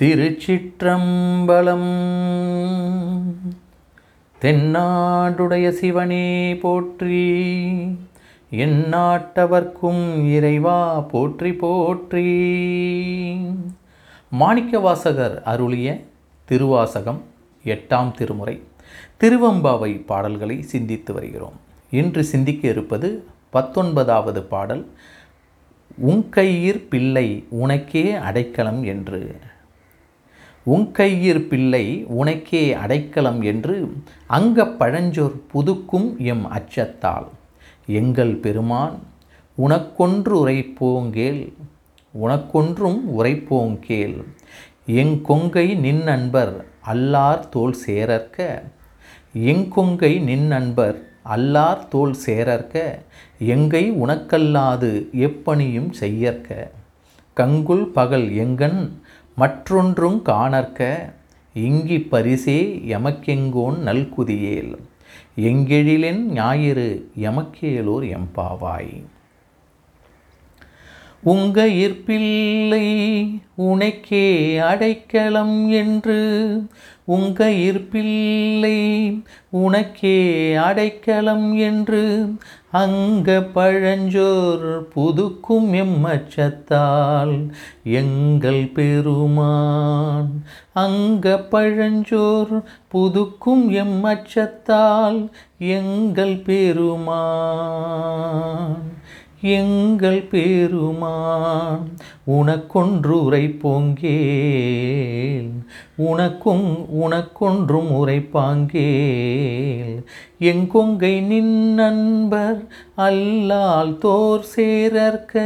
திருச்சிற்றம்பலம். தென்னாடுடைய சிவனே போற்றி எந்நாட்டவர்க்கும் இறைவா போற்றி போற்றி. மாணிக்கவாசகர் அருளிய திருவாசகம் எட்டாம் திருமுறை. திருவம்பாவை பாடல்களை சிந்தித்து வருகிறோம். இன்று சிந்திக்க இருப்பது பத்தொன்பதாவது பாடல் உங்கையிற் பிள்ளை உனக்கே அடைக்கலம் என்று. உன் கையிற் பிள்ளை உனக்கே அடைக்கலம் என்று அங்க பழஞ்சொர் புதுக்கும் எம் அச்சத்தால். எங்கள் பெருமான் உனக்கொன்று உரைப்போங்கேல் உனக்கொன்றும் உரைப்போங்கேல் எங்கொங்கை நின் நண்பர் அல்லார் தோல் சேரற்க எங்கொங்கை நின் நண்பர் அல்லார் தோல் சேரற்க எங்கை உனக்கல்லாது எப்பணியும் செய்யற்க. கங்குல் பகல் எங்கன் மற்றொன்றும் காணற்க இங்கி பரிசே எமக்கெங்கோன் நல்குதியேல். எங்கெழிலென் ஞாயிறு எமக்கேலோர் எம்பாவாய். உங்க ஈர்ப்பில்லை உனக்கே அடைக்கலம் என்று உங்க இற்பில்லை உனக்கே அடைக்கலம் என்று. அங்க பழஞ்சோர் புதுக்கும் எம்மச்சத்தால் எங்கள் பெருமான். அங்க பழஞ்சோர் புதுக்கும் எம்மச்சத்தால் எங்கள் பெருமான். எங்கள் பெருமான் உனக்கொன்று உரைப்போங்கேல் உனக்கும் உனக்கொன்றும் உரைப்பாங்கேல் எங்கொங்கை நின் நண்பர் அல்லால் தோர் சேரற்க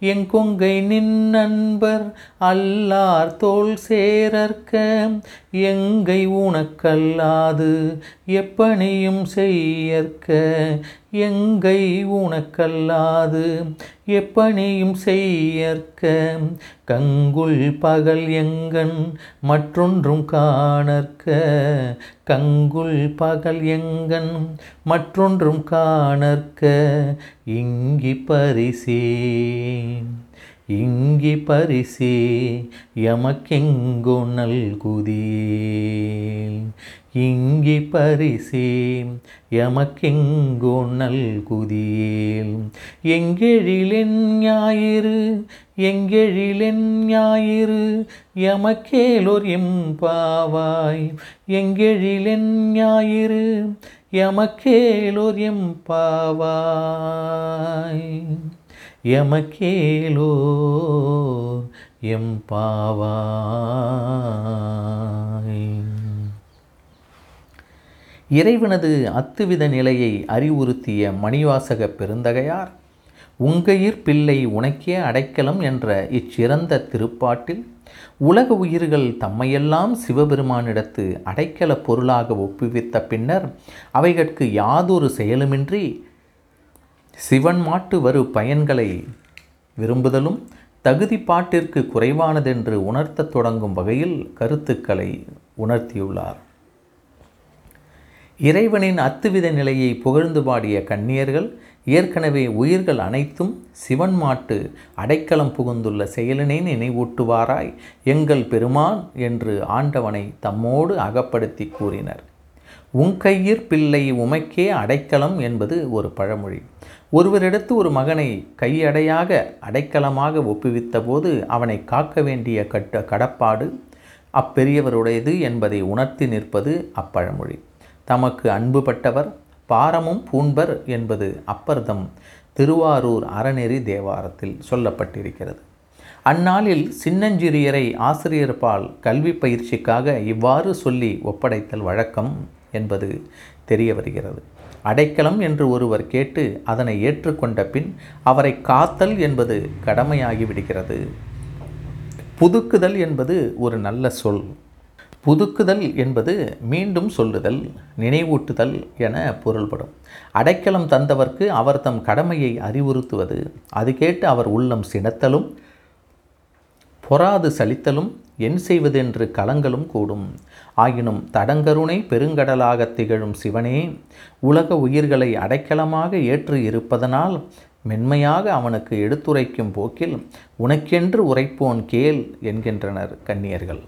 எங்கொங்கை நின் நண்பர் அல்லார் தோல் சேரற்க எங்கை உனக்கல்லாது எப்பனையும் செய்யற்க. எங்கை உனக்கல்லாது எப்பனையும் செய்யற்க. கங்குள் பகல் எங்கன் மற்றொன்றும் காணற்க. கங்குல் பகல் எங்கன் மற்றொன்றும் காணற்க இங்கி பரிசே. இங்கி பரிசே எமக்கெங்கோ நல்குதீல் இங்கி பரிசே எமக்கெங்கோ நல்குதீல் எங்கெழிலென் ஞாயிறு எங்கெழிலென் ஞாயிறு எமக்கேலோர் எம்பாவாய் எங்கெழிலென் ஞாயிறு எமக்கேலோர் எமக்கேலோ எம் பாவாய். இறைவனது அத்துவித நிலையை அறிவுறுத்திய மணிவாசக பெருந்தகையார் உங்கையிற் பிள்ளை உனக்கே அடைக்கலம் என்ற இச்சிறந்த திருப்பாட்டில் உலக உயிர்கள் தம்மையெல்லாம் சிவபெருமானிடத்து அடைக்கல பொருளாக ஒப்புவித்த பின்னர் அவைகட்கு யாதொரு செயலுமின்றி சிவன் மாட்டு வரு பயன்களை விரும்புதலும் தகுதி பாட்டிற்கு குறைவானதென்று உணர்த்தத் தொடங்கும் வகையில் கருத்துக்களை உணர்த்தியுள்ளார். இறைவனின் அத்துவித நிலையை புகழ்ந்து பாடிய கண்ணியர்கள் ஏற்கனவே உயிர்கள் அனைத்தும் சிவன் மாட்டு அடைக்கலம் புகுந்துள்ள செயலினை நினைவூட்டுவாராய் எங்கள் பெருமான் என்று ஆண்டவனை தம்மோடு அகப்படுத்தி கூறினர். உங்கையிற் பிள்ளை உமைக்கே அடைக்கலம் என்பது ஒரு பழமொழி. ஒருவரிடத்து ஒரு மகனை கையடையாக அடைக்கலமாக ஒப்புவித்த போது அவனை காக்க வேண்டிய கட்ட கடப்பாடு அப்பெரியவருடையது என்பதை உணர்த்தி நிற்பது அப்பழமொழி. தமக்கு அன்புபட்டவர் பாரமும் பூண்பர் என்பது அப்பர்தம் திருவாரூர் அறநெறி தேவாரத்தில் சொல்லப்பட்டிருக்கிறது. அந்நாளில் சின்னஞ்சிறியரை ஆசிரியர்பால் கல்வி பயிற்சிக்காக இவ்வாறு சொல்லி ஒப்படைத்தல் வழக்கம் என்பது தெரிய வருகிறது அடைக்கலம் என்று ஒருவர் கேட்டு அதனை ஏற்றுக்கொண்ட பின் அவரை காத்தல் என்பது கடமையாகி விடுகிறது புதுக்குதல் என்பது ஒரு நல்ல சொல். புதுக்குதல் என்பது மீண்டும் சொல்லுதல் நினைவூட்டுதல் என பொருள்படும். அடைக்கலம் தந்தவர்க்கு அவர் தம் கடமையை அறிவுறுத்துவது அது கேட்டு அவர் உள்ளம் சினத்தலும் பொறாது சலித்தலும் என் செய்வதென்று கலங்களும் கூடும். ஆயினும் தடங்கருணை பெருங்கடலாகத் திகழும் சிவனே உலக உயிர்களை அடைக்கலமாக ஏற்று இருப்பதனால் மென்மையாக அவனுக்கு எடுத்துரைக்கும் போக்கில் உனக்கென்று உரைப்போன் கேள் என்கின்றனர் கன்னியர்கள்.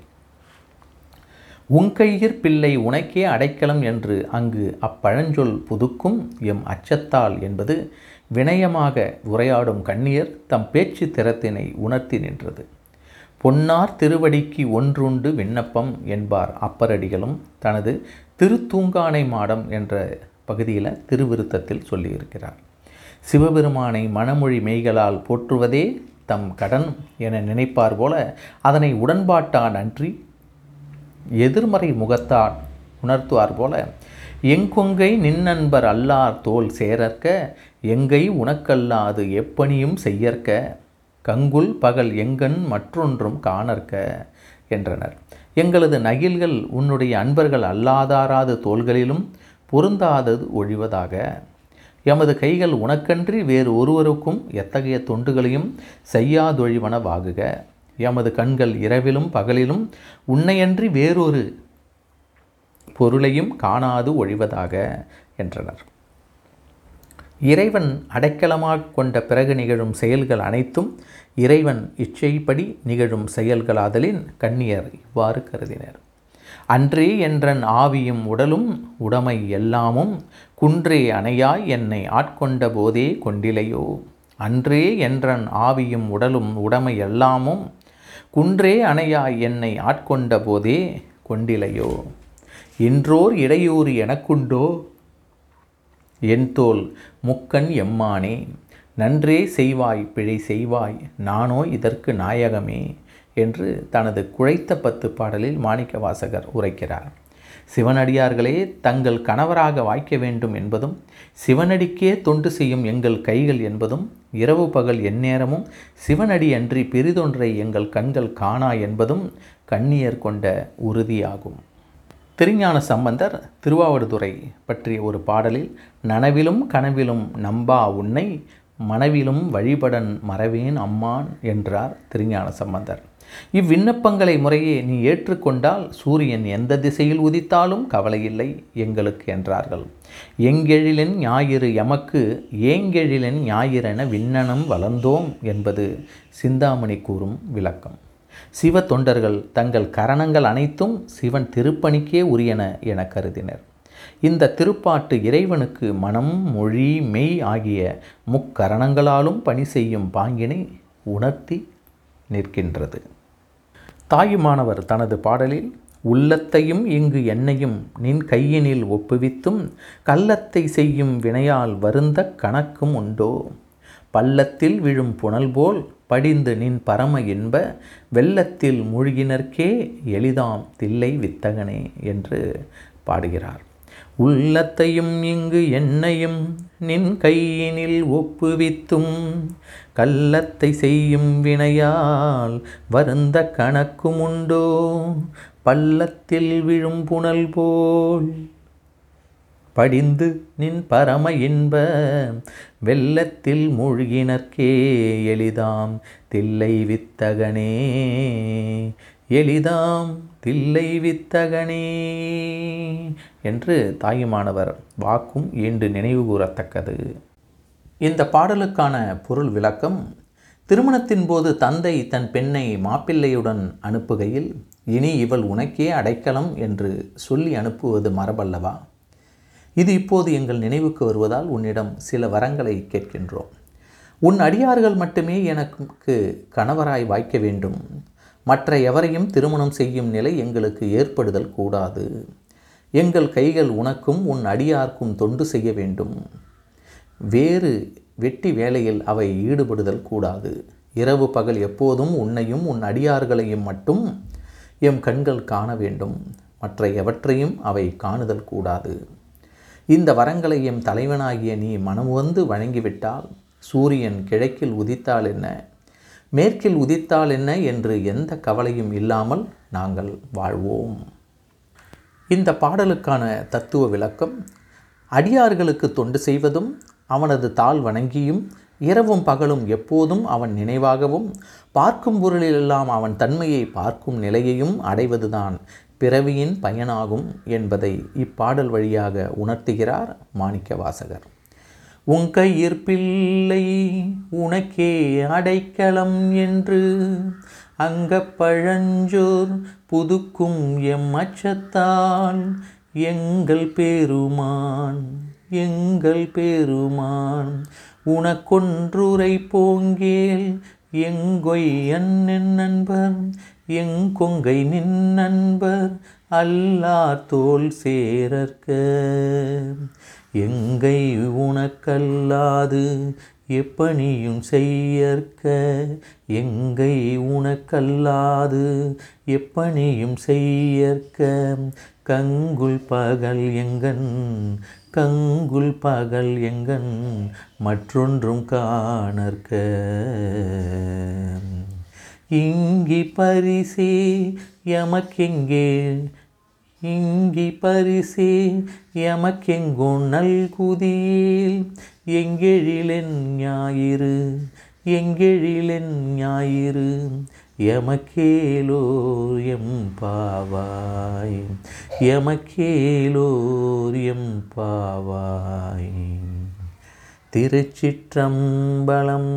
உங்கையிற் பிள்ளை உனக்கே அடைக்கலம் என்று அங்கு அப்பழஞ்சொல் புதுக்கும் எம் அச்சத்தால் என்பது வினயமாக உரையாடும் கண்ணியர் தம் பேச்சு திறத்தினை உணர்த்தி நின்றது. பொன்னார் திருவடிக்கு ஒன்றுண்டு விண்ணப்பம் என்பார் அப்பரடிகளும் தனது திருத்தூங்கானை மாடம் என்ற பகுதியில் திருவிருத்தத்தில் சொல்லியிருக்கிறார். சிவபெருமானை மணமொழி மெய்களால் போற்றுவதே தம் கடன் என நினைப்பார் போல அதனை உடன்பாட்டான் அன்றி எதிர்மறை முகத்தால் உணர்த்துவார் போல எங்கொங்கை நின்னன்பர் அல்லார் தோல் சேரற்க எங்கை உனக்கல்லாது எப்பணியும் செய்யற்க கங்குல் பகல் எங்கன் மற்றொன்றும் காணற்க என்றனர். எங்களது நகில்கள் உன்னுடைய அன்பர்கள் அல்லாதாராத தோள்களிலும் பொருந்தாதது ஒழிவதாக. எமது கைகள் உனக்கன்றி வேறு ஒருவருக்கும் எத்தகைய தொண்டுகளையும் செய்யாதொழிவன வாகுக. எமது கண்கள் இரவிலும் பகலிலும் உன்னையன்றி வேறொரு பொருளையும் காணாது ஒழிவதாக என்றனர். இறைவன் அடைக்கலமாக கொண்ட பிறகு நிகழும் செயல்கள் அனைத்தும் இறைவன் இச்சைப்படி நிகழும் செயல்களாதலின் கண்ணியர் இவ்வாறு கருதினர். அன்றே என்றன் ஆவியும் உடலும் உடமை எல்லாமும் குன்றே அணையாய் என்னை ஆட்கொண்ட போதே கொண்டிலையோ? அன்றே என்றன் ஆவியும் உடலும் உடமை எல்லாமும் குன்றே அணையாய் என்னை ஆட்கொண்ட போதே கொண்டிலையோ? இன்றோர் இடையூறு எனக்குண்டோ? என் தோல் முக்கன் எம்மானே. நன்றே செய்வாய் பிழை செய்வாய் நானோ இதற்கு நாயகமே என்று தனது குழைத்த பத்து பாடலில் மாணிக்க வாசகர் உரைக்கிறார். சிவனடியார்களே தங்கள் கணவராக வாய்க்க வேண்டும் என்பதும் சிவனடிக்கே தொண்டு செய்யும் எங்கள் கைகள் என்பதும் இரவு பகல் எந்நேரமும் சிவனடி அன்றி பெரிதொன்றை எங்கள் கண்கள் காணா என்பதும் கண்ணியர் கொண்ட உறுதியாகும். திருஞான சம்பந்தர் திருவாவடுதுறை பற்றிய ஒரு பாடலில் நனவிலும் கனவிலும் நம்பா உன்னை மனவிலும் வழிபடன் மறவேன் அம்மான் என்றார் திருஞான சம்பந்தர். இவ்விண்ணப்பங்களை முறையே நீ ஏற்றுக்கொண்டால் சூரியன் எந்த திசையில் உதித்தாலும் கவலையில்லை எங்களுக்கு என்றார்கள். எங்கெழிலன் ஞாயிறு எமக்கு ஏங்கெழிலன் ஞாயிறென விண்ணனம் வளர்ந்தோம் என்பது சிந்தாமணி கூறும் விளக்கம். சிவ தொண்டர்கள் தங்கள் கரணங்கள் அனைத்தும் சிவன் திருப்பணிக்கே உரியன என கருதினர். இந்த திருப்பாட்டு இறைவனுக்கு மனம் மொழி மெய் ஆகிய முக்கரணங்களாலும் பணி செய்யும் பாங்கினை உணர்த்தி நிற்கின்றது. தாயுமானவர் தனது பாடலில் உள்ளத்தையும் இங்கு என்னையும் நின் கையினில் ஒப்புவித்தும் கள்ளத்தை செய்யும் வினையால் வருந்த கணக்கும் உண்டோ? பள்ளத்தில் விழும் புனல் போல் படிந்து நின் பரம இன்ப வெள்ளத்தில் மூழ்கினர்க்கே எளிதாம் தில்லை வித்தகனே என்று பாடுகிறார். உள்ளத்தையும் இங்கு என்னையும் நின் கையினில் ஒப்புவித்தும் கள்ளத்தை செய்யும் வினையால் வருந்த கணக்கும் உண்டோ பள்ளத்தில் விழும் புனல் போல். படிந்து நின் பரம இன்ப வெள்ளத்தில் மூழ்கினர்க்கே எளிதாம் தில்லை வித்தகனே. எளிதாம் தில்லை வித்தகனே என்று தாயுமானவர் வாக்கும் ஈண்டு நினைவு கூறத்தக்கது. இந்த பாடலுக்கான பொருள் விளக்கம் திருமணத்தின் போது தந்தை தன் பெண்ணை மாப்பிள்ளையுடன் அனுப்புகையில் இனி இவள் உனக்கே அடைக்கலம் என்று சொல்லி அனுப்புவது மரபல்லவா? இது இப்போது எங்கள் நினைவுக்கு வருவதால் உன்னிடம் சில வரங்களை கேட்கின்றோம். உன் அடியார்கள் மட்டுமே எனக்கு கணவராய் வாய்க்க வேண்டும். மற்ற எவரையும் திருமணம் செய்யும் நிலை எங்களுக்கு ஏற்படுதல் கூடாது. எங்கள் கைகள் உனக்கும் உன் அடியார்க்கும் தொண்டு செய்ய வேண்டும். வேறு வெட்டி வேலையில் அவை ஈடுபடுதல் கூடாது. இரவு பகல் எப்போதும் உன்னையும் உன் அடியார்களையும் மட்டும் எம் கண்கள் காண வேண்டும். மற்ற எவற்றையும் அவை காணுதல் கூடாது. இந்த வரங்களை எம் தலைவனாகிய நீ மனம் வந்து வழங்கிவிட்டால் சூரியன் கிழக்கில் உதித்தால் என்ன? மேற்கில் உதித்தால் என்ன என்று எந்த கவலையும் இல்லாமல் நாங்கள் வாழ்வோம். இந்த பாடலுக்கான தத்துவ விளக்கம் அடியார்களுக்கு தொண்டு செய்வதும் அவனது தாள் வணங்கியும் இரவும் பகலும் எப்போதும் அவன் நினைவாகவும் பார்க்கும் பொருளிலெல்லாம் அவன் தன்மையை பார்க்கும் நிலையையும் அடைவதுதான் பிறவியின் பயனாகும் என்பதை இப்பாடல் வழியாக உணர்த்துகிறார் மாணிக்க வாசகர் உன் கையிற்பில்லை உனக்கே அடைக்கலம் என்று அங்க பழஞ்சோர் புதுக்கும் எம் அச்சத்தால் எங்கள் பெருமான் எங்கள் பெருமான் உனக்கொன்றுரை போங்கேல் எங்கொய் அண்ணன் நண்பர் எங்கொங்கை நின் நண்பர் அல்லார் தோல் சேரற்க. எங்கை உனக்கல்லாது எப்பணியும் செய்யற்க எங்கை உனக்கல்லாது. எப்பணியும் செய்யற்க கங்குல் பகல் எங்கன் கங்குல் பகல் எங்கன் மற்றொன்றும் காணற்க. இங்கி பரிசே எமக்கெங்கே இங்கி பரிசே எமக்கெங்கோ நல்குதியில் எங்கெழிலென் ஞாயிறு எங்கெழிலென் ஞாயிறு? எமக்கேலோர் எம் பாவாய் எமக்கேலோர் எம் பாவாய் திருச்சிற்றம்பலம்